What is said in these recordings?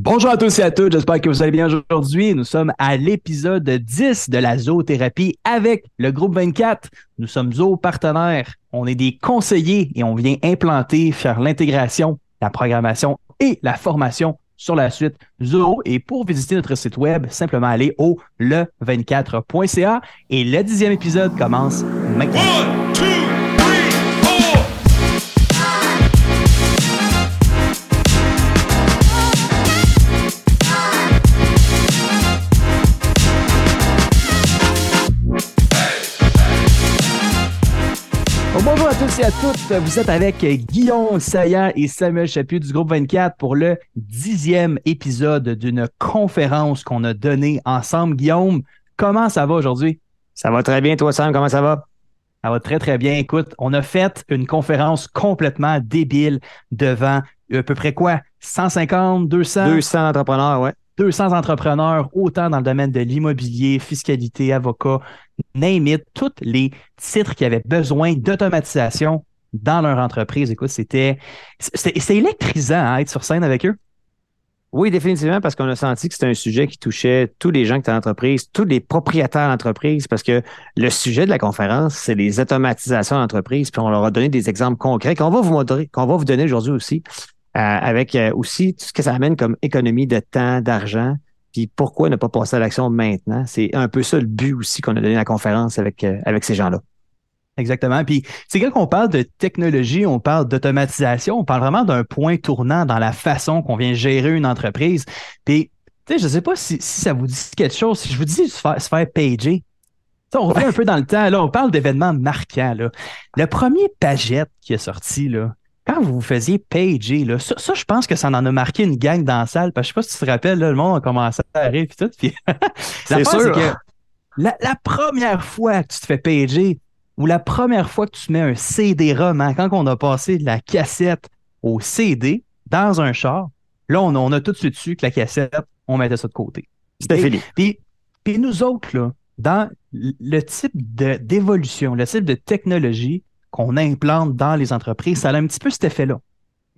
Bonjour à tous et à toutes, j'espère que vous allez bien aujourd'hui. Nous sommes à l'épisode 10 de la zoothérapie avec le groupe 24. Nous sommes zoo partenaires, on est des conseillers et on vient implanter, faire l'intégration, la programmation et la formation sur la suite Zoo. Et pour visiter notre site web, simplement aller au le24.ca. Et le dixième épisode commence maintenant. Bonjour à tous et à toutes. Vous êtes avec Guillaume Saillant et Samuel Chaput du groupe 24 pour le dixième épisode d'une conférence qu'on a donnée ensemble. Guillaume, comment ça va aujourd'hui? Ça va très bien, toi, Sam, comment ça va? Ça va très, très bien. Écoute, on a fait une conférence complètement débile devant à peu près quoi? 150, 200? 200 entrepreneurs, ouais. 200 entrepreneurs, autant dans le domaine de l'immobilier, fiscalité, avocat, name it, tous les titres qui avaient besoin d'automatisation dans leur entreprise. Écoute, c'était c'était électrisant hein, être sur scène avec eux. Oui, définitivement, parce qu'on a senti que c'était un sujet qui touchait tous les gens qui étaient en entreprise, tous les propriétaires d'entreprise, parce que le sujet de la conférence, c'est les automatisations d'entreprise, puis on leur a donné des exemples concrets qu'on va vous montrer, qu'on va vous donner aujourd'hui aussi, avec euh, aussi tout ce que ça amène comme économie de temps, d'argent, puis pourquoi ne pas passer à l'action maintenant? C'est un peu ça le but aussi qu'on a donné à la conférence avec, euh, avec ces gens-là. Exactement. Puis, c'est quand on parle de technologie, on parle d'automatisation, on parle vraiment d'un point tournant dans la façon qu'on vient gérer une entreprise. Puis, tu sais, je sais pas si, si ça vous dit quelque chose. Si je vous dis se faire, se faire pager, on revient un peu dans le temps. Là, on parle d'événements marquants. Là. Le premier pagette qui est sorti, là, quand vous vous faisiez pager, là, ça, ça, je pense que ça en a marqué une gang dans la salle. Parce que je sais pas si tu te rappelles, là, le monde a commencé à rire et tout. Puis C'est sûr. que la, la première fois que tu te fais pager, ou la première fois que tu mets un CD-ROM, hein, quand on a passé de la cassette au CD dans un char, là, on, on a tout de suite su que la cassette, on mettait ça de côté. C'était fini. Puis, puis nous autres, là, dans le type d'évolution, le type de technologie qu'on implante dans les entreprises, ça a un petit peu cet effet-là.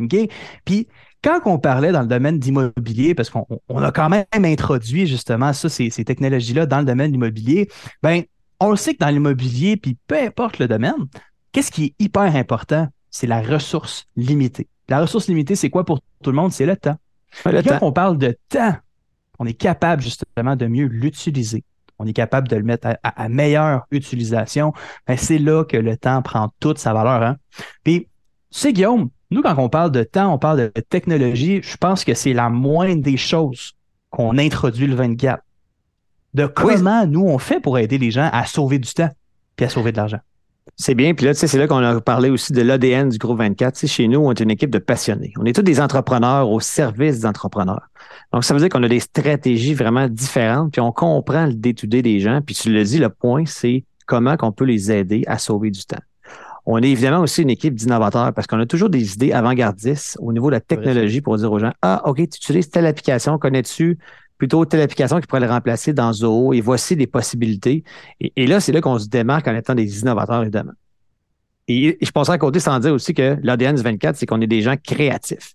OK? Puis, quand on parlait dans le domaine d'immobilier, parce qu'on on a quand même introduit justement ça, ces, ces technologies-là dans le domaine de l'immobilier, ben, on sait que dans l'immobilier, puis peu importe le domaine, qu'est-ce qui est hyper important? C'est la ressource limitée. La ressource limitée, c'est quoi pour tout le monde? C'est le temps. Le Quand temps. on parle de temps, on est capable justement de mieux l'utiliser. On est capable de le mettre à, à- à meilleure utilisation. Ben, c'est là que le temps prend toute sa valeur. Hein? Puis, tu sais, Guillaume, nous, quand on parle de temps, on parle de technologie, je pense que c'est la moindre des choses qu'on introduit le 24. De comment nous, on fait pour aider les gens à sauver du temps puis à sauver de l'argent. C'est bien. Puis là, tu sais, c'est là qu'on a parlé aussi de l'ADN du groupe 24. Tu sais, chez nous, on est une équipe de passionnés. On est tous des entrepreneurs au service des entrepreneurs. Donc, ça veut dire qu'on a des stratégies vraiment différentes, puis on comprend le day-to-day des gens. Puis tu le dis, le point, c'est comment qu'on peut les aider à sauver du temps. On est évidemment aussi une équipe d'innovateurs parce qu'on a toujours des idées avant-gardistes au niveau de la technologie pour dire aux gens, ah, OK, tu utilises telle application, connais-tu plutôt telle application qui pourrait le remplacer dans Zoho et voici des possibilités. Et, et là, c'est là qu'on se démarque en étant des innovateurs, évidemment. Et, et je passerai à côté sans dire aussi que l'ADN du 24, c'est qu'on est des gens créatifs.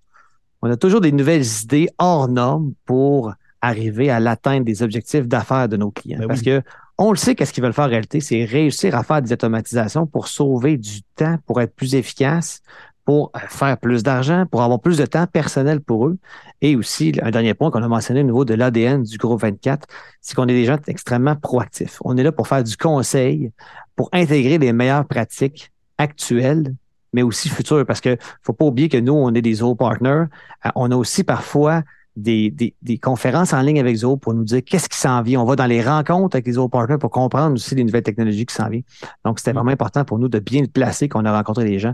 On a toujours des nouvelles idées hors normes pour arriver à l'atteinte des objectifs d'affaires de nos clients. Ben Parce oui. que on le sait qu'est-ce qu'ils veulent faire en réalité, c'est réussir à faire des automatisations pour sauver du temps, pour être plus efficace, pour euh, faire plus d'argent, pour avoir plus de temps personnel pour eux. Et aussi, un dernier point qu'on a mentionné au niveau de l'ADN du groupe 24, c'est qu'on est des gens extrêmement proactifs. On est là pour faire du conseil, pour intégrer les meilleures pratiques actuelles, mais aussi futures. Parce que faut pas oublier que nous, on est des Zoho partners. Euh, On a aussi parfois des, des, des conférences en ligne avec Zoho pour nous dire qu'est-ce qui s'en vient. On va dans les rencontres avec les Zoho partners pour comprendre aussi les nouvelles technologies qui s'en viennent. Donc, c'était vraiment important pour nous de bien le placer qu'on a rencontré des gens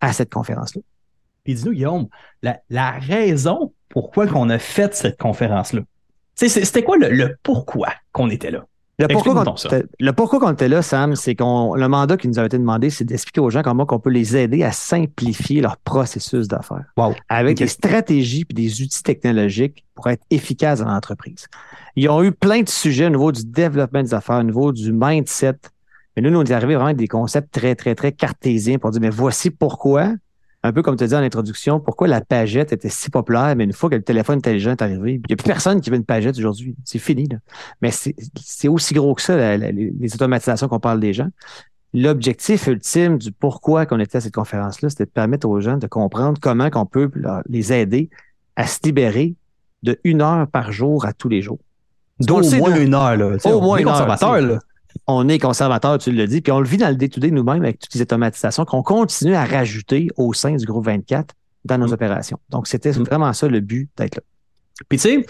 à cette conférence-là. Puis dis-nous, Guillaume, la, la raison pourquoi qu'on a fait cette conférence-là. C'était quoi le, le pourquoi qu'on était là? Le pourquoi, qu'on était, le pourquoi qu'on était là, Sam, c'est qu'on le mandat qui nous a été demandé, c'est d'expliquer aux gens comment on peut les aider à simplifier leur processus d'affaires Wow. avec des stratégies et des outils technologiques pour être efficaces dans l'entreprise. Ils ont eu plein de sujets au niveau du développement des affaires, au niveau du mindset. Mais nous, nous, on est arrivé vraiment avec des concepts très, très, très cartésiens pour dire, mais voici pourquoi un peu comme tu as dit en introduction, pourquoi la pagette était si populaire, mais une fois que le téléphone intelligent est arrivé, il n'y a plus personne qui veut une pagette aujourd'hui. C'est fini. Là. Mais c'est aussi gros que ça, la- la- les, automatisations qu'on parle des gens. L'objectif ultime du pourquoi qu'on était à cette conférence-là, c'était de permettre aux gens de comprendre comment qu'on peut leur- les aider à se libérer de une heure par jour à tous les jours. D'au moins une heure, là. Au moins une heure, on est conservateur, tu le dis, puis on le vit dans le day-to-day nous-mêmes avec toutes les automatisations qu'on continue à rajouter au sein du groupe 24 dans nos Mm. opérations. Donc, c'était Mm. vraiment ça le but d'être là. Puis tu sais,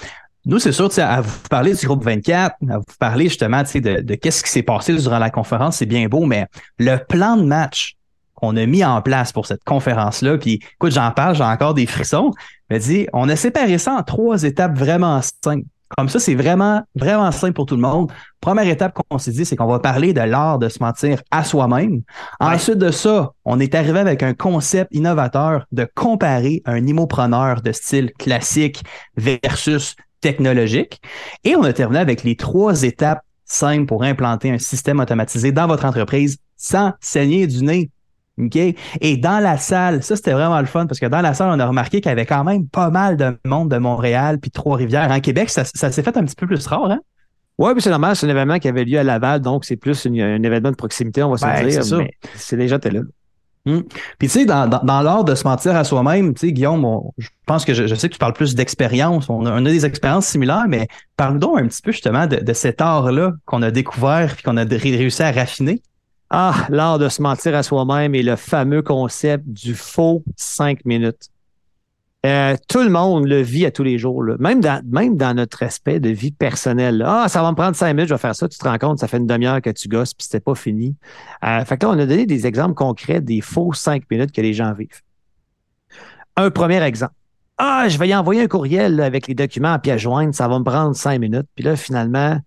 nous, c'est sûr, à vous parler du groupe 24, à vous parler justement de, de qu'est-ce qui s'est passé durant la conférence, c'est bien beau, mais le plan de match qu'on a mis en place pour cette conférence-là, puis écoute, j'en parle, j'ai encore des frissons, mais dis, on a séparé ça en trois étapes vraiment simples. Comme ça, c'est vraiment, vraiment simple pour tout le monde. Première étape qu'on s'est dit, c'est qu'on va parler de l'art de se mentir à soi-même. Ensuite de ça, on est arrivé avec un concept innovateur de comparer un immopreneur de style classique versus technologique. Et on a terminé avec les trois étapes simples pour implanter un système automatisé dans votre entreprise sans saigner du nez. OK? Et dans la salle, ça c'était vraiment le fun parce que dans la salle, on a remarqué qu'il y avait quand même pas mal de monde de Montréal puis Trois-Rivières. En Québec, ça, ça s'est fait un petit peu plus rare, hein? Oui, puis c'est normal, c'est un événement qui avait lieu à Laval, donc c'est plus une- un événement de proximité, on va se Ben, dire. c'est mais déjà étais là. Puis tu sais, dans, dans, dans l'art de se mentir à soi-même, tu sais, Guillaume, on- je pense que je, je sais que tu parles plus d'expérience. On a, on a des expériences similaires, mais parle donc un petit peu justement de, de cet art-là qu'on a découvert puis qu'on a ré- réussi à raffiner. Ah, l'art de se mentir à soi-même et le fameux concept du faux cinq minutes. Euh, tout le monde le vit à tous les jours. Même, dans, notre aspect de vie personnelle. Ah, ça va me prendre cinq minutes, je vais faire ça. Tu te rends compte, ça fait une demi-heure que tu gosses puis c'était pas fini. Euh, fait que là, on a donné des exemples concrets des faux cinq minutes que les gens vivent. Un premier exemple. Ah, je vais y envoyer un courriel avec les documents à pièce jointe, ça va me prendre cinq minutes. Puis là, finalement,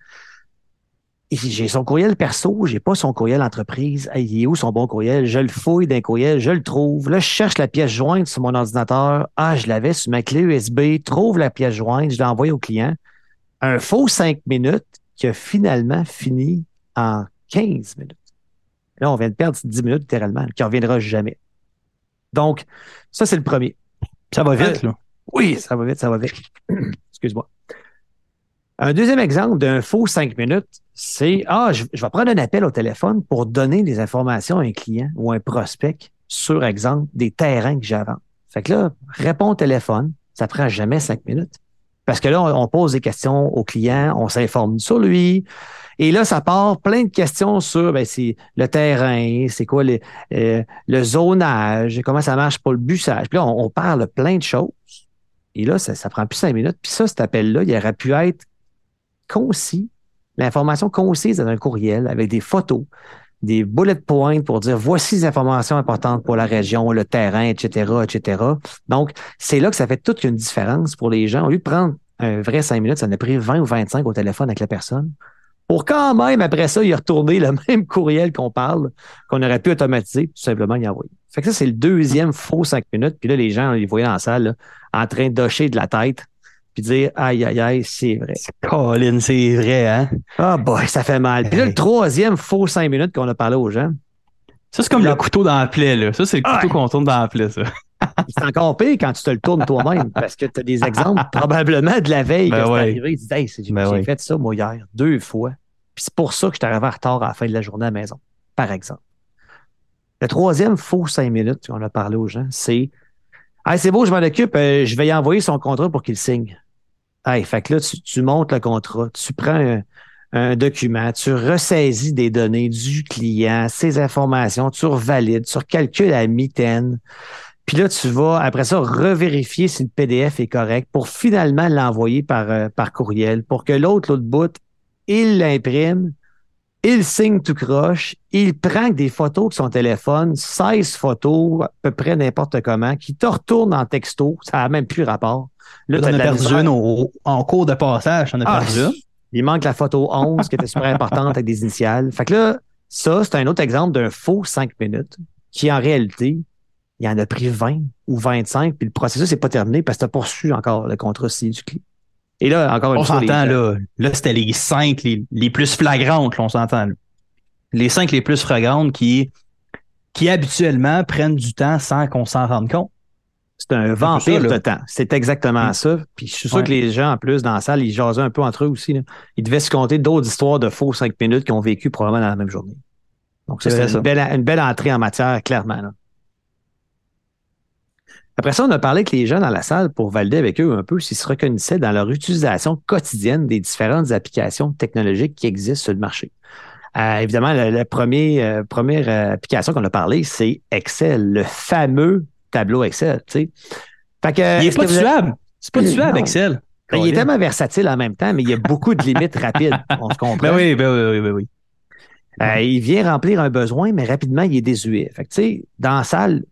j'ai son courriel perso, j'ai pas son courriel entreprise. Hey, il est où son bon courriel? Je le fouille d'un courriel, je le trouve. Là, je cherche la pièce jointe sur mon ordinateur. Ah, je l'avais sur ma clé USB. Trouve la pièce jointe, je l'ai envoyée au client. Un faux cinq minutes qui a finalement fini en 15 minutes. Là, on vient de perdre 10 minutes littéralement, qui ne reviendra jamais. Donc, ça, c'est le premier. Ça va vite, là. Oui, ça va vite, ça va vite. Excuse-moi. Un deuxième exemple d'un faux cinq minutes, c'est Ah, je, vais prendre un appel au téléphone pour donner des informations à un client ou un prospect sur, exemple, des terrains que j'avance. Fait que là, réponds au téléphone, ça prend jamais cinq minutes. Parce que là, on, pose des questions au client, on s'informe sur lui. Et là, ça part plein de questions sur ben, c'est le terrain, c'est quoi euh, le zonage, comment ça marche pour le bussage. Puis là, on, on parle plein de choses. Et là, ça, ça prend plus cinq minutes. Puis ça, cet appel-là, il aurait pu être concis, l'information concise dans un courriel avec des photos, des bullet points pour dire voici les informations importantes pour la région, le terrain, etc., etc. Donc, c'est là que ça fait toute une différence pour les gens. Au lieu de prendre un vrai cinq minutes, ça en a pris 20 ou 25 au téléphone avec la personne. Pour quand même, après ça, y retourner le même courriel qu'on parle, qu'on aurait pu automatiser, tout simplement y envoyer. Fait que ça, c'est le deuxième faux cinq minutes. Puis là, les gens, on les voyait dans la salle, en train d'hocher de la tête, puis dire aïe, aïe, aïe, c'est vrai. Colin, c'est vrai, hein? Ah, boy, ça fait mal. Puis là, le troisième faux cinq minutes qu'on a parlé aux gens, Ça, c'est comme le couteau dans la plaie, là. Ça, c'est le couteau Ouais. qu'on tourne dans la plaie, ça. c'est encore pire quand tu te le tournes toi-même parce que tu as des exemples probablement de la veille Ben que c'est ouais. arrivé. Tu dis, hey, j'ai Ben ouais. fait ça, moi, hier, deux fois. Puis c'est pour ça que je suis arrivé en retard à la fin de la journée à la maison, par exemple. Le troisième faux cinq minutes qu'on a parlé aux gens, c'est Hey, c'est beau, je m'en occupe, euh, je vais y envoyer son contrat pour qu'il signe. Hey, fait que là, tu, montes le contrat, tu prends un, document, tu ressaisis des données du client, ses informations, tu revalides, tu recalcules la mitaine. Puis là, tu vas, après ça, revérifier si le PDF est correct pour finalement l'envoyer par, euh, par courriel pour que l'autre, l'autre bout, il l'imprime, il signe tout croche, il prend des photos de son téléphone, 16 photos, à peu près n'importe comment, qui te retourne en texto, ça n'a même plus rapport. Là, on a perdu misère. une au- en cours de passage. On a Ah, perdu une. il manque la photo 11 qui était super importante avec des initiales. Fait que là, ça, c'est un autre exemple d'un faux 5 minutes qui, en réalité, il en a pris 20 ou 25, puis le processus n'est pas terminé parce que tu as poursuivi encore le contrat signé du client. Et là, encore une On fois, les s'entend, là. Là, c'était les cinq les, les plus flagrantes, là, on s'entend. là. Les cinq les plus flagrantes qui, qui habituellement prennent du temps sans qu'on s'en rende compte. C'est un vampire de temps. C'est exactement mm. ça. Puis je suis sûr que les gens, en plus, dans la salle, ils jasaient un peu entre eux aussi. Ils devaient se compter d'autres histoires de faux cinq minutes qu'ils ont vécu probablement dans la même journée. Donc, c'est une belle, une belle entrée en matière, clairement. Après ça, on a parlé avec les gens dans la salle pour valider avec eux un peu s'ils se reconnaissaient dans leur utilisation quotidienne des différentes applications technologiques qui existent sur le marché. Euh, évidemment, la, première, première euh, application qu'on a parlé, c'est Excel, le fameux tableau Excel. Fait que, il n'est pas tuable. C'est pas tuable, Excel. Ben, il est tellement versatile en même temps, mais il y a beaucoup de limites rapides. On se comprend. Ben oui, ben oui, oui, oui. Euh, il vient remplir un besoin, mais rapidement, il est désuet. Fait que, dans la salle,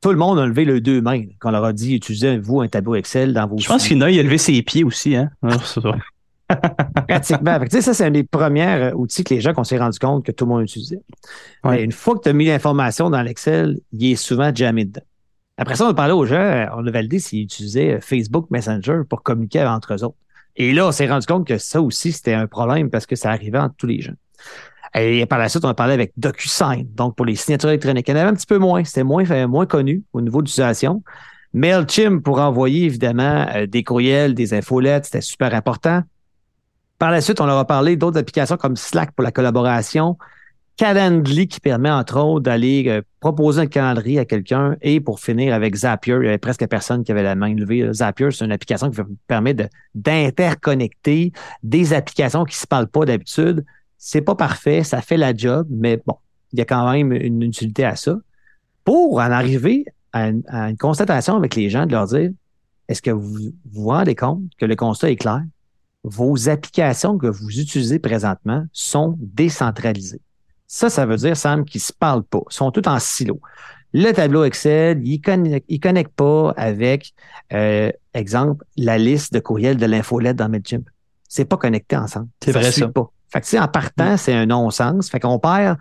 tout le monde a levé les deux mains quand on leur a dit utilisez-vous un tableau Excel dans vos. Je pense qu'il a, a levé ses pieds aussi, hein. Pratiquement. Fait que, ça, c'est un des premiers outils que les gens qu'on s'est rendu compte que tout le monde utilisait. une fois que tu as mis l'information dans l'Excel, il est souvent jamais dedans. Après ça, on a parlé aux gens, on a validé s'ils utilisaient Facebook Messenger pour communiquer entre eux autres. Et là, on s'est rendu compte que ça aussi, c'était un problème parce que ça arrivait entre tous les gens. Et par la suite, on a parlé avec DocuSign, donc pour les signatures électroniques. Il y en avait un petit peu moins, c'était moins, moins connu au niveau d'utilisation. MailChimp pour envoyer évidemment euh, des courriels, des infolettes, c'était super important. Par la suite, on leur a parlé d'autres applications comme Slack pour la collaboration, Calendly qui permet entre autres d'aller euh, proposer un calendrier à quelqu'un et pour finir avec Zapier, il y avait presque personne qui avait la main levée. Zapier, c'est une application qui permet d'interconnecter des applications qui se parlent pas d'habitude. C'est pas parfait, ça fait la job, mais bon, il y a quand même une utilité à ça. Pour en arriver à une, constatation avec les gens, de leur dire, est-ce que vous vous rendez compte que le constat est clair? Vos applications que vous utilisez présentement sont décentralisées. Ça, ça veut dire, Sam, qu'ils ne se parlent pas. Ils sont tous en silo. Le tableau Excel, il ne connecte, pas avec, euh, exemple, la liste de courriels de l'infolette dans MailChimp. C'est pas connecté ensemble. C'est vrai, ça. Pas. Fait que, en partant, c'est un non-sens. Fait qu'on perd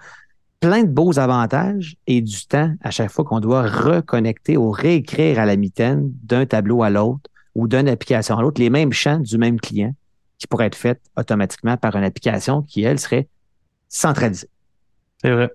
plein de beaux avantages et du temps à chaque fois qu'on doit reconnecter ou réécrire à la mitaine d'un tableau à l'autre ou d'une application à l'autre les mêmes champs du même client qui pourraient être faits automatiquement par une application qui, elle, serait centralisée. C'est vrai.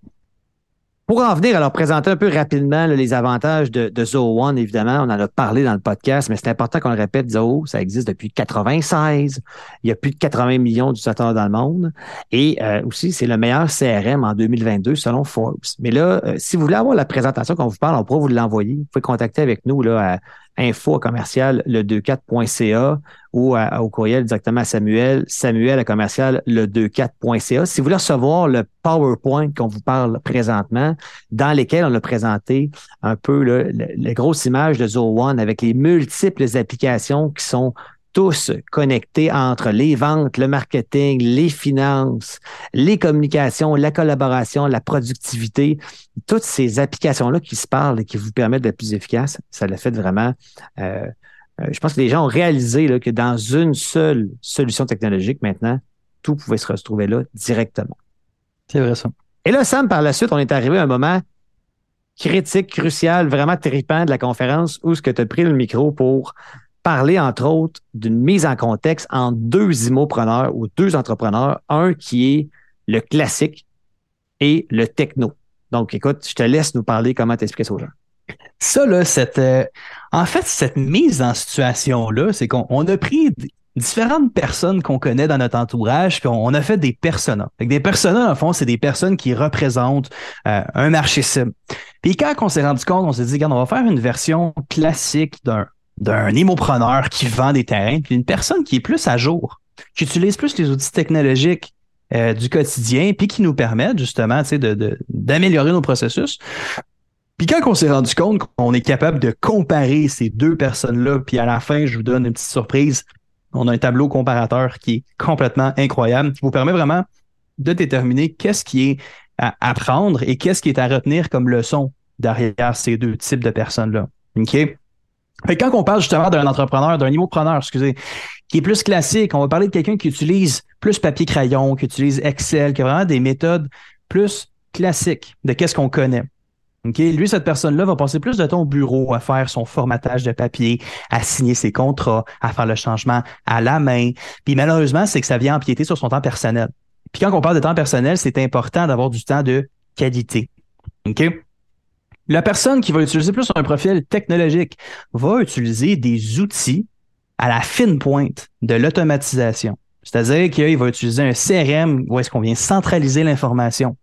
Pour en venir, alors présenter un peu rapidement les avantages de, de, Zoho One, évidemment, on en a parlé dans le podcast, mais c'est important qu'on le répète, Zoho, ça existe depuis 96. Il y a plus de 80 millions d'utilisateurs dans le monde. Et euh, aussi, c'est le meilleur CRM en 2022 selon Forbes. Mais là, euh, si vous voulez avoir la présentation qu'on vous parle, on pourra vous l'envoyer. Vous pouvez contacter avec nous là, à info commercial le 24.ca ou au courriel directement à Samuel, Samuel à commercial le 24.ca. Si vous voulez recevoir le PowerPoint qu'on vous parle présentement, dans lesquels on a présenté un peu les grosses images de Zoho One avec les multiples applications qui sont tous connectés entre les ventes, le marketing, les finances, les communications, la collaboration, la productivité, toutes ces applications-là qui se parlent et qui vous permettent d'être plus efficace, ça l'a fait vraiment. Euh, euh, je pense que les gens ont réalisé là, que dans une seule solution technologique, maintenant, tout pouvait se retrouver là directement. C'est vrai ça. Et là, Sam, par la suite, on est arrivé à un moment critique, crucial, vraiment tripant de la conférence où ce que tu as pris le micro pour parler, entre autres, d'une mise en contexte en deux immopreneurs ou deux entrepreneurs. Un qui est le classique et le techno. Donc, écoute, je te laisse nous parler comment t'expliquer ça aux gens. Ça, là, cette, euh, en fait, cette mise en situation-là, c'est qu'on a pris différentes personnes qu'on connaît dans notre entourage, puis on, a fait des personas. des personas, en fond, c'est des personnes qui représentent euh, un marché cible. Puis quand on s'est rendu compte, on s'est dit, regarde, on va faire une version classique d'un d'un émopreneur qui vend des terrains, puis une personne qui est plus à jour, qui utilise plus les outils technologiques euh, du quotidien, puis qui nous permettent justement de, d'améliorer nos processus. Puis quand on s'est rendu compte qu'on est capable de comparer ces deux personnes-là, puis à la fin, je vous donne une petite surprise, on a un tableau comparateur qui est complètement incroyable, qui vous permet vraiment de déterminer qu'est-ce qui est à apprendre et qu'est-ce qui est à retenir comme leçon derrière ces deux types de personnes-là. OK? Quand on parle justement d'un entrepreneur, d'un preneur, excusez, qui est plus classique, on va parler de quelqu'un qui utilise plus papier-crayon, qui utilise Excel, qui a vraiment des méthodes plus classiques de qu'est-ce qu'on connaît. OK? Lui, cette personne-là va passer plus de temps au bureau à faire son formatage de papier, à signer ses contrats, à faire le changement à la main. Puis malheureusement, c'est que ça vient empiéter sur son temps personnel. Puis quand on parle de temps personnel, c'est important d'avoir du temps de qualité. OK? La personne qui va utiliser plus un profil technologique va utiliser des outils à la fine pointe de l'automatisation. C'est-à-dire qu'il va utiliser un CRM où est-ce qu'on vient centraliser l'information.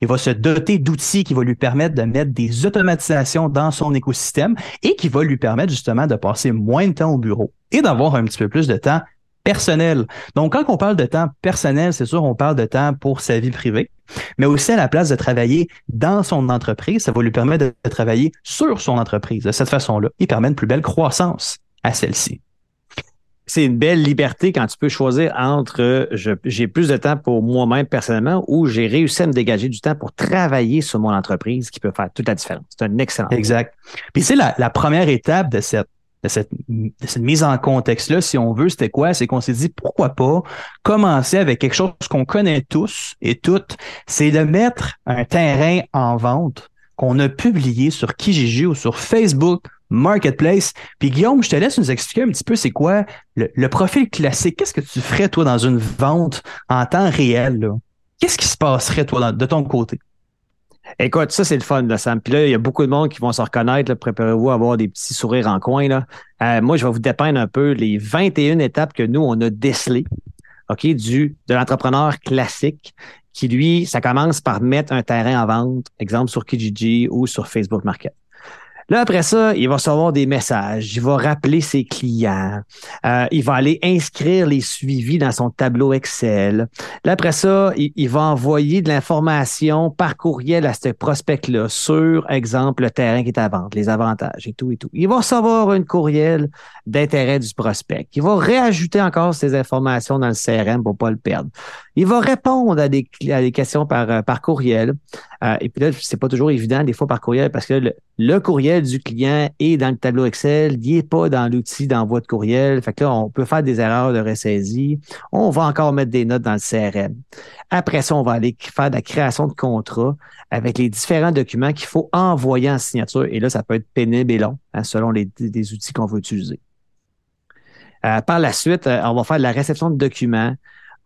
Il va se doter d'outils qui vont lui permettre de mettre des automatisations dans son écosystème et qui va lui permettre justement de passer moins de temps au bureau et d'avoir un petit peu plus de temps personnel. Donc, quand on parle de temps personnel, c'est sûr, on parle de temps pour sa vie privée, mais aussi à la place de travailler dans son entreprise, ça va lui permettre de travailler sur son entreprise. De cette façon-là, il permet une plus belle croissance à celle-ci c'est une belle liberté quand tu peux choisir entre euh, j'ai plus de temps pour moi-même personnellement ou j'ai réussi à me dégager du temps pour travailler sur mon entreprise qui peut faire toute la différence. C'est un excellent. Exact. Puis c'est la, la première étape de cette de cette, mise en contexte-là, si on veut, c'était quoi? C'est qu'on s'est dit, pourquoi pas commencer avec quelque chose qu'on connaît tous et toutes, c'est de mettre un terrain en vente qu'on a publié sur Kijiji ou sur Facebook Marketplace. Puis Guillaume, je te laisse nous expliquer un petit peu c'est quoi le, profil classique. Qu'est-ce que tu ferais, toi, dans une vente en temps réel? Qu'est-ce qui se passerait, toi, de ton côté? Écoute, ça, c'est le fun, là, Sam. Puis là, il y a beaucoup de monde qui vont se reconnaître. Préparez-vous à avoir des petits sourires en coin. Là. Euh, moi, je vais vous dépeindre un peu les 21 étapes que nous, on a décelées du, de l'entrepreneur classique qui, lui, ça commence par mettre un terrain en vente, exemple sur Kijiji ou sur Facebook Market. Là, après ça, il va recevoir des messages, il va rappeler ses clients, euh, il va aller inscrire les suivis dans son tableau Excel. Là, après ça, il, va envoyer de l'information par courriel à ce prospect-là sur, exemple, le terrain qui est à vente, les avantages et tout et tout. Il va recevoir un courriel d'intérêt du prospect. Il va réajouter encore ces informations dans le CRM pour pas le perdre. Il va répondre à des, à des questions par, euh, par courriel. Euh, et puis là, c'est pas toujours évident des fois par courriel parce que le, courriel du client est dans le tableau Excel, il n'est pas dans l'outil d'envoi de courriel. Fait que là, on peut faire des erreurs de ressaisie. On va encore mettre des notes dans le CRM. Après ça, on va aller faire de la création de contrat avec les différents documents qu'il faut envoyer en signature. Et là, ça peut être pénible et long hein, selon les, outils qu'on veut utiliser. Euh, par la suite, on va faire de la réception de documents.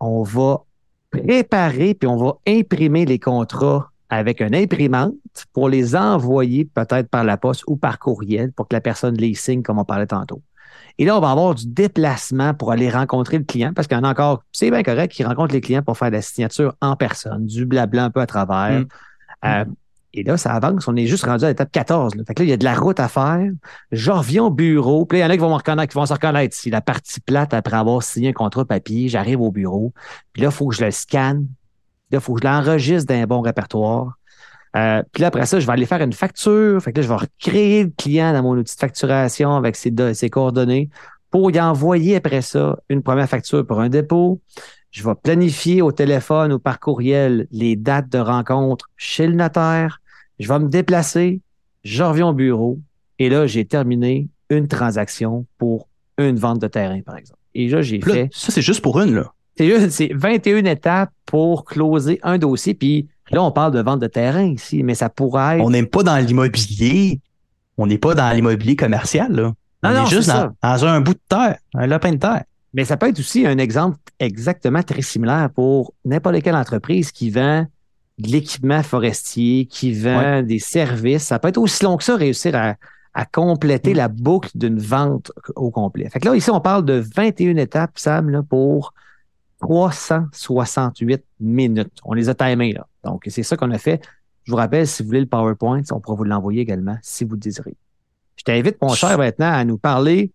On va préparer puis on va imprimer les contrats avec une imprimante pour les envoyer peut-être par la poste ou par courriel pour que la personne les signe comme on parlait tantôt. Et là, on va avoir du déplacement pour aller rencontrer le client parce qu'il y en a encore, c'est bien correct, qui rencontrent les clients pour faire la signature en personne, du blabla un peu à travers. Mm. Euh, et là, ça avance. On est juste rendu à l'étape 14. Là. Fait que là, il y a de la route à faire. Je reviens au bureau. Puis là, il y en a qui vont me reconnaître, qui vont se reconnaître. Si la partie plate, après avoir signé un contrat papier, j'arrive au bureau. Puis là, il faut que je le scanne. Là, il faut que je l'enregistre d'un bon répertoire. Euh, puis là, après ça, je vais aller faire une facture. Fait que là, je vais recréer le client dans mon outil de facturation avec ses, ses coordonnées pour y envoyer après ça une première facture pour un dépôt. Je vais planifier au téléphone ou par courriel les dates de rencontre chez le notaire. Je vais me déplacer. Je reviens au bureau. Et là, j'ai terminé une transaction pour une vente de terrain, par exemple. Et là, j'ai fait. Ça, c'est juste pour une, là. C'est 21 étapes pour closer un dossier. Puis là, on parle de vente de terrain ici, mais ça pourrait être. On n'est pas dans l'immobilier. On n'est pas dans l'immobilier commercial, là. On est juste dans, un bout de terre, un lapin de terre. Mais ça peut être aussi un exemple exactement très similaire pour n'importe quelle entreprise qui vend de l'équipement forestier, qui vend des services. Ça peut être aussi long que ça, réussir à, compléter mm. la boucle d'une vente au complet. Fait que là, ici, on parle de 21 étapes, Sam, là, pour 368 minutes. On les a timées, là. Donc, c'est ça qu'on a fait. Je vous rappelle, si vous voulez le PowerPoint, on pourra vous l'envoyer également si vous le désirez. Je t'invite, mon cher, maintenant à nous parler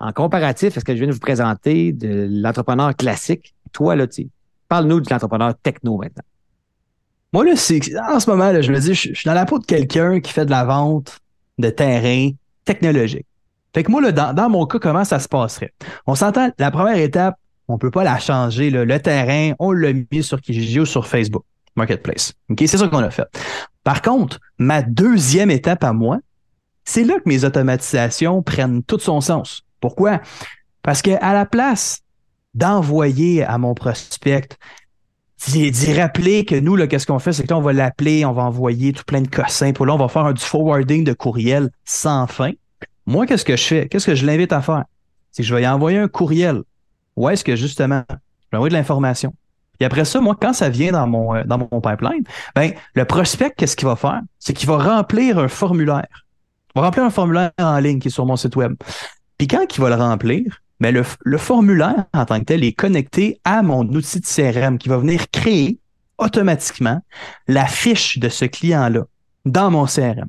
en comparatif à ce que je viens de vous présenter de l'entrepreneur classique? Toi, là, parle-nous de l'entrepreneur techno maintenant. Moi, là, c'est, en ce moment, là, je me dis, je, suis dans la peau de quelqu'un qui fait de la vente de terrain technologique. Fait que moi, là, dans, mon cas, comment ça se passerait? On s'entend, la première étape, on peut pas la changer. Le terrain, on l'a mis sur Kijiji ou sur Facebook Marketplace. OK? C'est ça qu'on a fait. Par contre, ma deuxième étape à moi, c'est là que mes automatisations prennent tout son sens. Pourquoi? Parce que à la place d'envoyer à mon prospect d'y rappeler que nous, qu'est-ce qu'on fait, c'est que là, on va l'appeler, on va envoyer tout plein de cossins. Pour là, on va faire du forwarding de courriel sans fin. Moi, qu'est-ce que je fais? Qu'est-ce que je l'invite à faire? C'est que je vais y envoyer un courriel. Où est-ce que justement, je vais envoyer de l'information? Puis après ça, moi, quand ça vient dans mon, euh, dans mon pipeline, ben, le prospect, qu'est-ce qu'il va faire? C'est qu'il va remplir un formulaire. Il va remplir un formulaire en ligne qui est sur mon site web. Puis quand il va le remplir, ben le, le formulaire en tant que tel est connecté à mon outil de CRM qui va venir créer automatiquement la fiche de ce client-là dans mon CRM.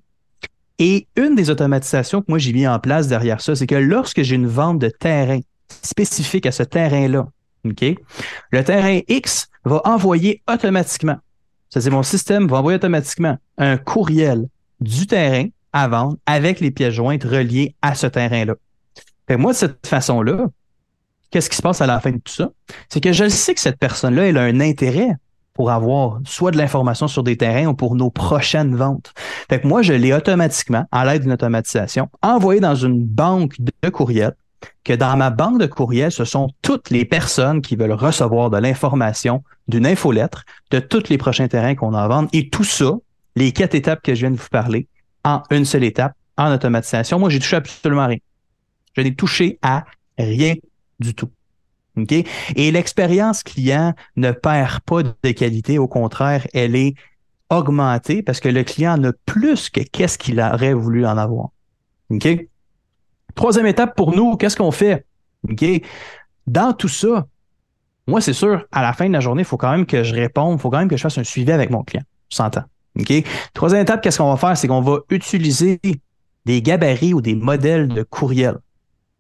Et une des automatisations que moi j'ai mis en place derrière ça, c'est que lorsque j'ai une vente de terrain spécifique à ce terrain-là, OK, le terrain X va envoyer automatiquement, ça c'est mon système, va envoyer automatiquement un courriel du terrain à vendre avec les pièces jointes reliées à ce terrain-là. Que moi, de cette façon-là, qu'est-ce qui se passe à la fin de tout ça? C'est que je sais que cette personne-là, elle a un intérêt pour avoir soit de l'information sur des terrains ou pour nos prochaines ventes. Fait que moi, je l'ai automatiquement, à l'aide d'une automatisation, envoyé dans une banque de courriels, que dans ma banque de courriels, ce sont toutes les personnes qui veulent recevoir de l'information d'une infolettre de tous les prochains terrains qu'on a à vendre. Et tout ça, les quatre étapes que je viens de vous parler, en une seule étape, en automatisation. Moi, j'ai touché absolument rien. Je n'ai touché à rien du tout. OK? Et l'expérience client ne perd pas de qualité. Au contraire, elle est augmentée parce que le client n'a plus que qu'est-ce qu'il aurait voulu en avoir. OK? Troisième étape pour nous, qu'est-ce qu'on fait? OK? Dans tout ça, moi, c'est sûr, à la fin de la journée, il faut quand même que je réponde, il faut quand même que je fasse un suivi avec mon client. On s'entend. OK? Troisième étape, qu'est-ce qu'on va faire? C'est qu'on va utiliser des gabarits ou des modèles de courriel.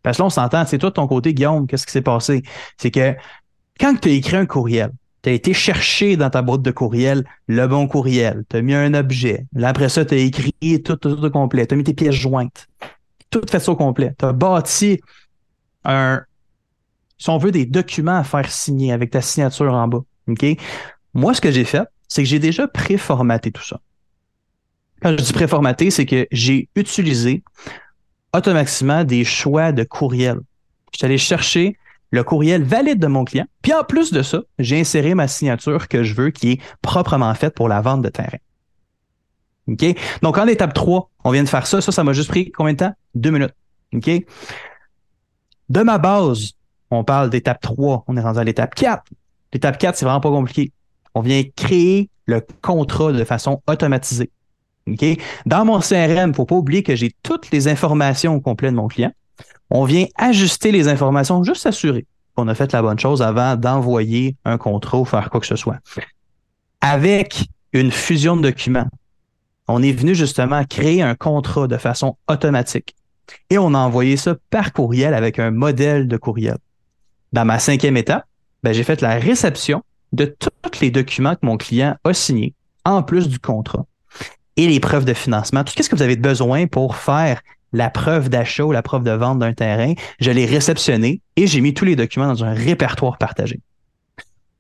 Parce que là, on s'entend, c'est toi de ton côté, Guillaume, qu'est-ce qui s'est passé? C'est que quand tu as écrit un courriel, tu as été chercher dans ta boîte de courriel le bon courriel, tu as mis un objet. Là, après ça, tu as écrit tout, tout, tout complet, tu as mis tes pièces jointes. Tout fait ça au complet. Tu as bâti un, si on veut, des documents à faire signer avec ta signature en bas. OK? Moi, ce que j'ai fait, c'est que j'ai déjà préformaté tout ça. Quand je dis préformaté, c'est que j'ai utilisé automatiquement des choix de courriel. Je suis allé chercher le courriel valide de mon client. Puis en plus de ça, j'ai inséré ma signature que je veux qui est proprement faite pour la vente de terrain. OK? Donc, en étape 3, on vient de faire ça. Ça, ça m'a juste pris combien de temps? Deux minutes. OK? De ma base, on parle d'étape 3. On est rendu à l'étape 4. L'étape 4, c'est vraiment pas compliqué. On vient créer le contrat de façon automatisée. Dans mon CRM, il ne faut pas oublier que j'ai toutes les informations au complet de mon client. On vient ajuster les informations, juste s'assurer qu'on a fait la bonne chose avant d'envoyer un contrat ou faire quoi que ce soit. Avec une fusion de documents, on est venu justement créer un contrat de façon automatique et on a envoyé ça par courriel avec un modèle de courriel. Dans ma cinquième étape, ben, j'ai fait la réception de tous les documents que mon client a signés, en plus du contrat et les preuves de financement. Tout ce que vous avez besoin pour faire la preuve d'achat ou la preuve de vente d'un terrain, je l'ai réceptionné et j'ai mis tous les documents dans un répertoire partagé.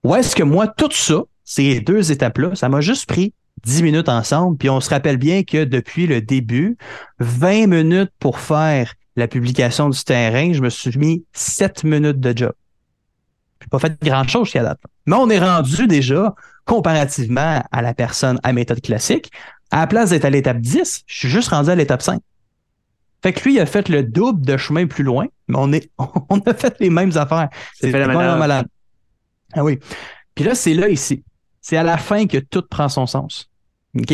Où est-ce que moi, tout ça, ces deux étapes-là, ça m'a juste pris 10 minutes ensemble, puis on se rappelle bien que depuis le début, 20 minutes pour faire la publication du terrain, je me suis mis 7 minutes de job. Je pas fait grand-chose jusqu'à date. Mais on est rendu déjà, comparativement à la personne à méthode classique, à la place d'être à l'étape 10, je suis juste rendu à l'étape 5. Fait que lui, il a fait le double de chemin plus loin, mais on, est, on a fait les mêmes affaires. C'est vraiment malade. Ah oui. Puis là, c'est là ici. C'est à la fin que tout prend son sens. OK?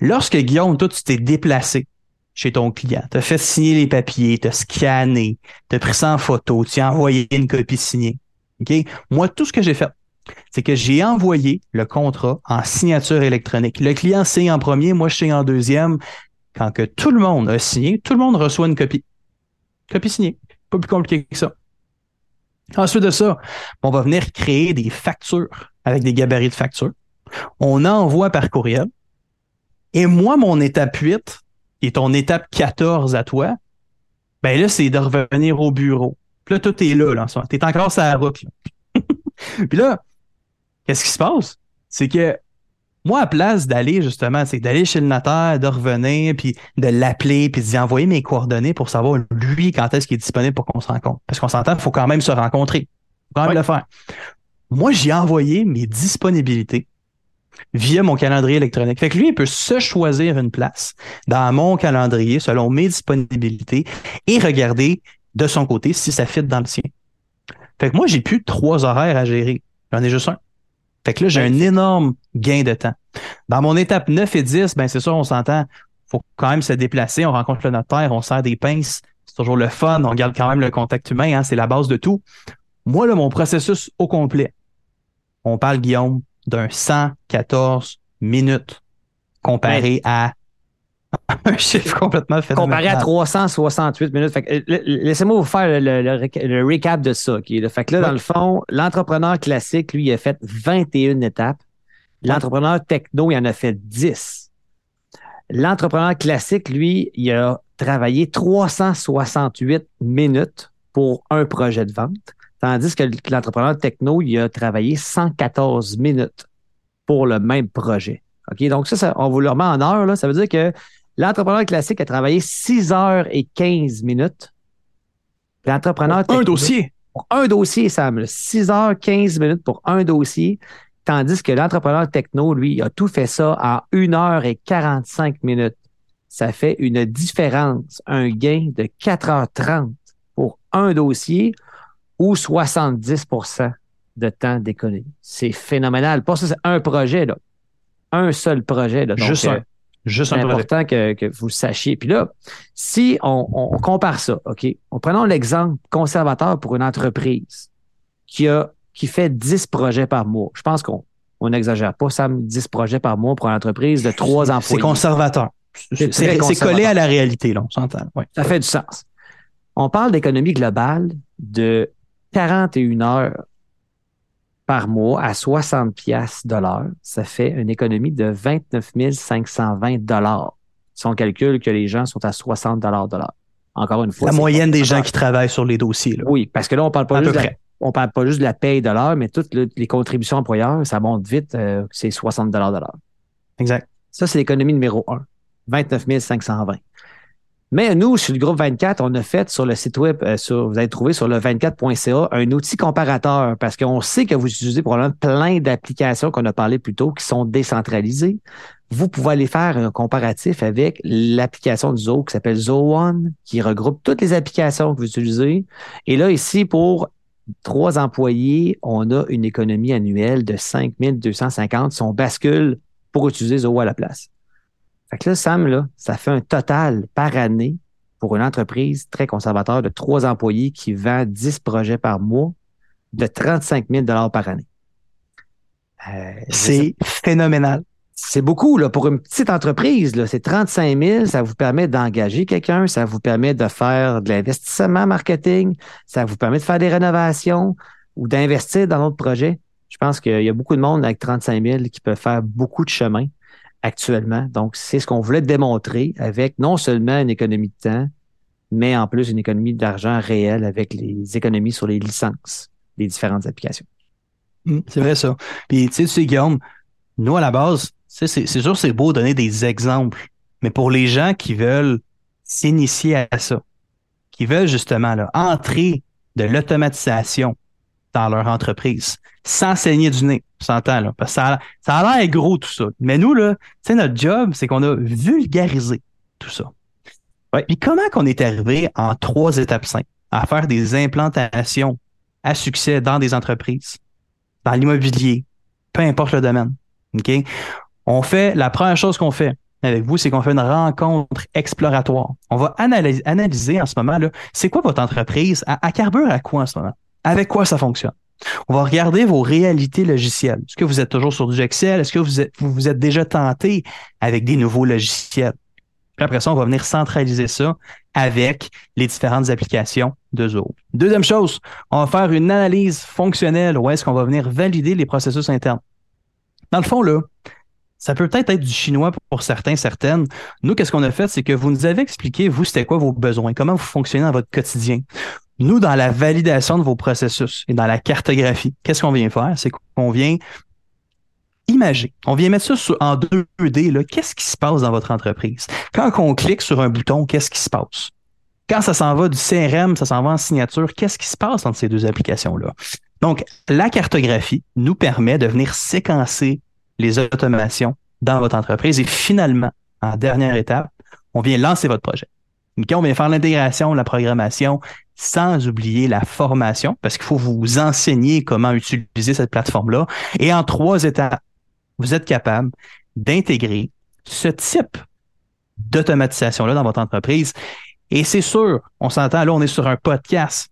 Lorsque Guillaume, toi, tu t'es déplacé chez ton client, tu as fait signer les papiers, tu as scanné, tu as pris ça en photo, tu as envoyé une copie signée. OK? Moi, tout ce que j'ai fait, c'est que j'ai envoyé le contrat en signature électronique. Le client signe en premier, moi je signe en deuxième. Quand que tout le monde a signé, tout le monde reçoit une copie. Copie signée. Pas plus compliqué que ça. Ensuite de ça, on va venir créer des factures avec des gabarits de factures. On envoie par courriel. Et moi, mon étape 8 et ton étape 14 à toi, ben là, c'est de revenir au bureau. Puis là, tout est là, là. T'es encore sur la route. Puis là, qu'est-ce qui se passe? C'est que moi, à place d'aller justement, c'est d'aller chez le notaire, de revenir, puis de l'appeler, puis d'y envoyer mes coordonnées pour savoir lui quand est-ce qu'il est disponible pour qu'on se rencontre. Parce qu'on s'entend, il faut quand même se rencontrer. Il faut quand même le faire. Moi, j'ai envoyé mes disponibilités via mon calendrier électronique. Fait que lui, il peut se choisir une place dans mon calendrier selon mes disponibilités et regarder de son côté si ça fit dans le sien. Fait que moi, j'ai plus trois horaires à gérer. J'en ai juste un. Fait que là, j'ai un énorme gain de temps. Dans mon étape 9 et 10, ben c'est sûr, on s'entend, faut quand même se déplacer, on rencontre le notaire, on sert des pinces, c'est toujours le fun, on garde quand même le contact humain, hein, c'est la base de tout. Moi, là, mon processus au complet, on parle, Guillaume, d'un 114 minutes comparé à un chiffre complètement phénoménal. Comparé à 368 minutes. Fait euh, Laissez-moi vous faire le, recap de ça. Fait que là, dans le fond, l'entrepreneur classique, lui, il a fait 21 étapes. L'entrepreneur techno, il en a fait 10. L'entrepreneur classique, lui, il a travaillé 368 minutes pour un projet de vente, tandis que l'entrepreneur techno, il a travaillé 114 minutes pour le même projet. OK? Donc, ça, ça- on vous le remet en heure. Là. Ça veut dire que l'entrepreneur classique a travaillé 6 heures et 15 minutes. L'entrepreneur Un dossier. pour un dossier, Sam. là. 6 heures, 15 minutes pour un dossier. Tandis que l'entrepreneur techno, lui, a tout fait ça en 1 heure et 45 minutes. Ça fait une différence, un gain de 4h30 pour un dossier ou 70% de temps d'économie. C'est phénoménal. Pas ça, c'est un projet, là. Un seul projet. Là. Donc, Juste euh, un. Juste c'est important que, que vous le sachiez. Puis là, si on, on compare ça, OK, on prenons l'exemple conservateur pour une entreprise qui a qui fait 10 projets par mois. Je pense qu'on on n'exagère pas, Sam, 10 projets par mois pour une entreprise de trois C'est employés. conservateur. C'est C'est très c'est collé conservateur. à la réalité, là, on s'entend. Ouais. Ça fait du sens. On parle d'économie globale de 41 heures par mois à 60 pièces de l'heure. Ça fait une économie de 29 520 dollars. Si on calcule que les gens sont à 60 dollars de l'heure. Encore une fois. La moyenne des gens qui travaillent sur les dossiers. Là. Oui, parce que là, on parle pas À juste de la, on parle pas juste de la paye de l'heure, mais toutes le- les contributions employeurs, ça monte vite, euh, c'est 60 dollars de l'heure. Exact. Ça, c'est l'économie numéro 1, 29 520. Mais nous, sur le groupe 24, on a fait sur le site web, euh, sur, vous allez trouver sur le 24.ca un outil comparateur parce qu'on sait que vous utilisez probablement plein d'applications qu'on a parlé plus tôt qui sont décentralisées. Vous pouvez aller faire un comparatif avec l'application de Zoho qui s'appelle Zoho One, qui regroupe toutes les applications que vous utilisez. Et là, ici, pour trois employés, on a une économie annuelle de 5 250 si on bascule pour utiliser Zoho à la place. Fait que là, Sam, là, ça fait un total par année pour une entreprise très conservateur de trois employés qui vend 10 projets par mois de 35 000 par année. Euh, C'est phénoménal. c'est beaucoup là, pour une petite entreprise. Là, c'est 35 000. Ça vous permet d'engager quelqu'un, ça vous permet de faire de l'investissement marketing, ça vous permet de faire des rénovations ou d'investir dans d'autres projets. Je pense qu'il y a beaucoup de monde avec 35 000 qui peuvent faire beaucoup de chemin actuellement. Donc, c'est ce qu'on voulait démontrer avec non seulement une économie de temps, mais en plus une économie d'argent réelle avec les économies sur les licences des différentes applications. Mm, C'est vrai ça. Puis tu sais, Guillaume, nous à la base, c'est sûr c'est beau donner des exemples, mais pour les gens qui veulent s'initier à ça, qui veulent justement là, entrer de l'automatisation dans leur entreprise, sans saigner du nez, tu s'entend là, parce que ça a, ça a l'air gros tout ça. Mais nous là, tu sais, notre job, c'est qu'on a vulgarisé tout ça. Ouais. Puis comment qu'on est arrivé en trois étapes simples à faire des implantations à succès dans des entreprises? dans l'immobilier, peu importe le domaine. OK? On fait, la première chose qu'on fait avec vous, c'est qu'on fait une rencontre exploratoire. On va analyser, analyser en ce moment, là, c'est quoi votre entreprise? À, à carbure à quoi en ce moment? Avec quoi ça fonctionne? On va regarder vos réalités logicielles. Est-ce que vous êtes toujours sur du Excel? Est-ce que vous êtes, vous, êtes déjà tenté avec des nouveaux logiciels? Après ça, on va venir centraliser ça avec les différentes applications de Zoho. Deuxième chose, on va faire une analyse fonctionnelle où est-ce qu'on va venir valider les processus internes. Dans le fond, là, ça peut peut-être être du chinois pour certains, certaines. Nous, qu'est-ce qu'on a fait, c'est que vous nous avez expliqué, vous, c'était quoi vos besoins, comment vous fonctionnez dans votre quotidien? Nous, dans la validation de vos processus et dans la cartographie, qu'est-ce qu'on vient faire? C'est qu'on vient imager. On vient mettre ça en 2D. là. Qu'est-ce qui se passe dans votre entreprise? Quand on clique sur un bouton, qu'est-ce qui se passe? Quand ça s'en va du CRM, ça s'en va en signature, qu'est-ce qui se passe entre ces deux applications-là? Donc, la cartographie nous permet de venir séquencer les automations dans votre entreprise et finalement, en dernière étape, on vient lancer votre projet. On vient faire l'intégration, la programmation, sans oublier la formation, parce qu'il faut vous enseigner comment utiliser cette plateforme-là. Et en trois étapes, vous êtes capable d'intégrer ce type d'automatisation-là dans votre entreprise. Et c'est sûr, on s'entend, là, on est sur un podcast.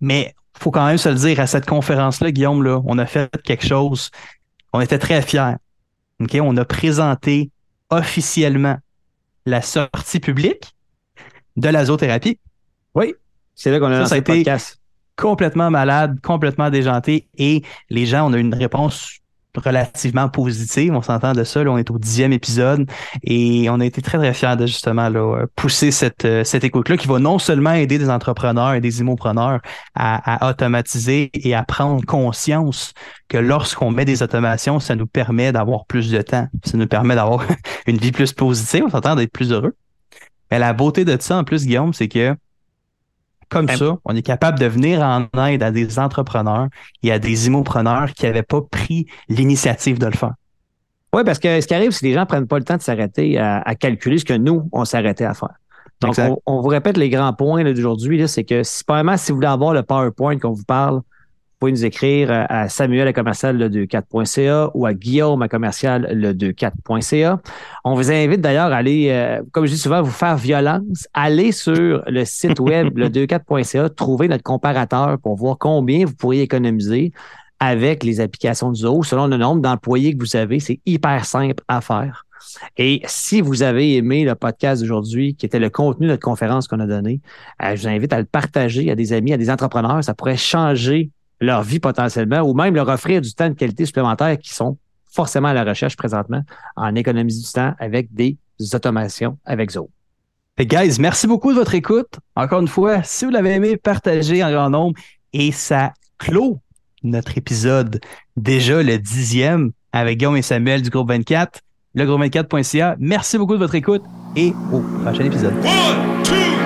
Mais faut quand même se le dire, à cette conférence-là, Guillaume, là, on a fait quelque chose. On était très fiers. OK? On a présenté officiellement la sortie publique de la zoothérapie. Oui, c'est là qu'on a lancé le podcast. Complètement malade, complètement déjanté. Et les gens, on a une réponse relativement positive. On s'entend de ça. on est au dixième épisode et on a été très, très fiers de justement là, pousser cette, euh, cette écoute-là qui va non seulement aider des entrepreneurs et des immopreneurs à, à automatiser et à prendre conscience que lorsqu'on met des automations, ça nous permet d'avoir plus de temps. Ça nous permet d'avoir une vie plus positive. On s'entend d'être plus heureux. Mais la beauté de ça, en plus, Guillaume, c'est que comme ben, ça, on est capable de venir en aide à des entrepreneurs et à des immopreneurs qui n'avaient pas pris l'initiative de le faire. Oui, parce que ce qui arrive, c'est que les gens ne prennent pas le temps de s'arrêter à, calculer ce que nous, on s'arrêtait à faire. Donc, on, vous répète les grands points d'aujourd'hui, c'est que si, si vous voulez avoir le PowerPoint qu'on vous parle, pouvez nous écrire euh, à Samuel à commercial le 24.ca ou à Guillaume à commercial le 24.ca. On vous invite d'ailleurs à aller, euh, comme je dis souvent, vous faire violence. Allez sur le site web le 24.ca, trouver notre comparateur pour voir combien vous pourriez économiser avec les applications du Zoho selon le nombre d'employés que vous avez. C'est hyper simple à faire. Et si vous avez aimé le podcast d'aujourd'hui, qui était le contenu de notre conférence qu'on a donné, euh, je vous invite à le partager à des amis, à des entrepreneurs. Ça pourrait changer leur vie potentiellement ou même leur offrir du temps de qualité supplémentaire qui sont forcément à la recherche présentement en économie du temps avec des automations avec Zoho. Hey guys, merci beaucoup de votre écoute. Encore une fois, si vous l'avez aimé, partagez en grand nombre et ça clôt notre épisode déjà le dixième avec Guillaume et Samuel du groupe 24, le groupe 24.ca. Merci beaucoup de votre écoute et au prochain épisode. One, two.